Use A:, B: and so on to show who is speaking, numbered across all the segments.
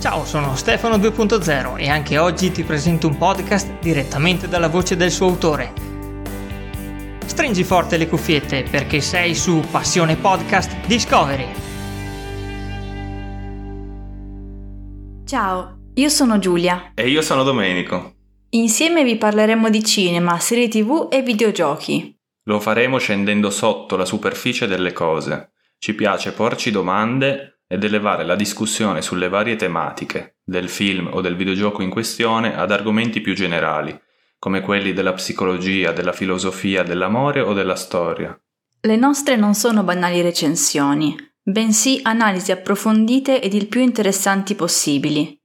A: Ciao, sono Stefano 2.0 e anche oggi ti presento un podcast direttamente dalla voce del suo autore. Stringi forte le cuffiette perché sei su Passione Podcast Discovery.
B: Ciao, io sono Giulia.
C: E io sono Domenico.
B: Insieme vi parleremo di cinema, serie tv e videogiochi.
C: Lo faremo scendendo sotto la superficie delle cose. Ci piace porci domande ed elevare la discussione sulle varie tematiche, del film o del videogioco in questione, ad argomenti più generali, come quelli della psicologia, della filosofia, dell'amore o della storia.
B: Le nostre non sono banali recensioni, bensì analisi approfondite ed il più interessanti possibili.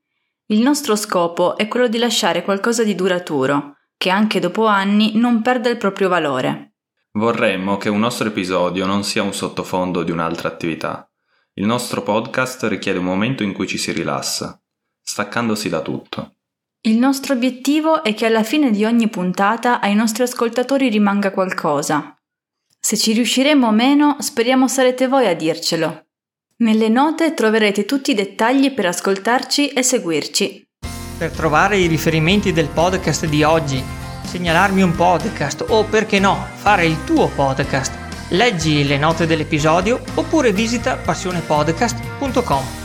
B: Il nostro scopo è quello di lasciare qualcosa di duraturo, che anche dopo anni non perda il proprio valore.
C: Vorremmo che un nostro episodio non sia un sottofondo di un'altra attività, il nostro podcast richiede un momento in cui ci si rilassa, staccandosi da tutto.
B: Il nostro obiettivo è che alla fine di ogni puntata ai nostri ascoltatori rimanga qualcosa. Se ci riusciremo o meno, speriamo sarete voi a dircelo. Nelle note troverete tutti i dettagli per ascoltarci e seguirci.
A: Per trovare i riferimenti del podcast di oggi, segnalarmi un podcast o perché no, fare il tuo podcast Leggi le note dell'episodio oppure visita passionepodcast.com.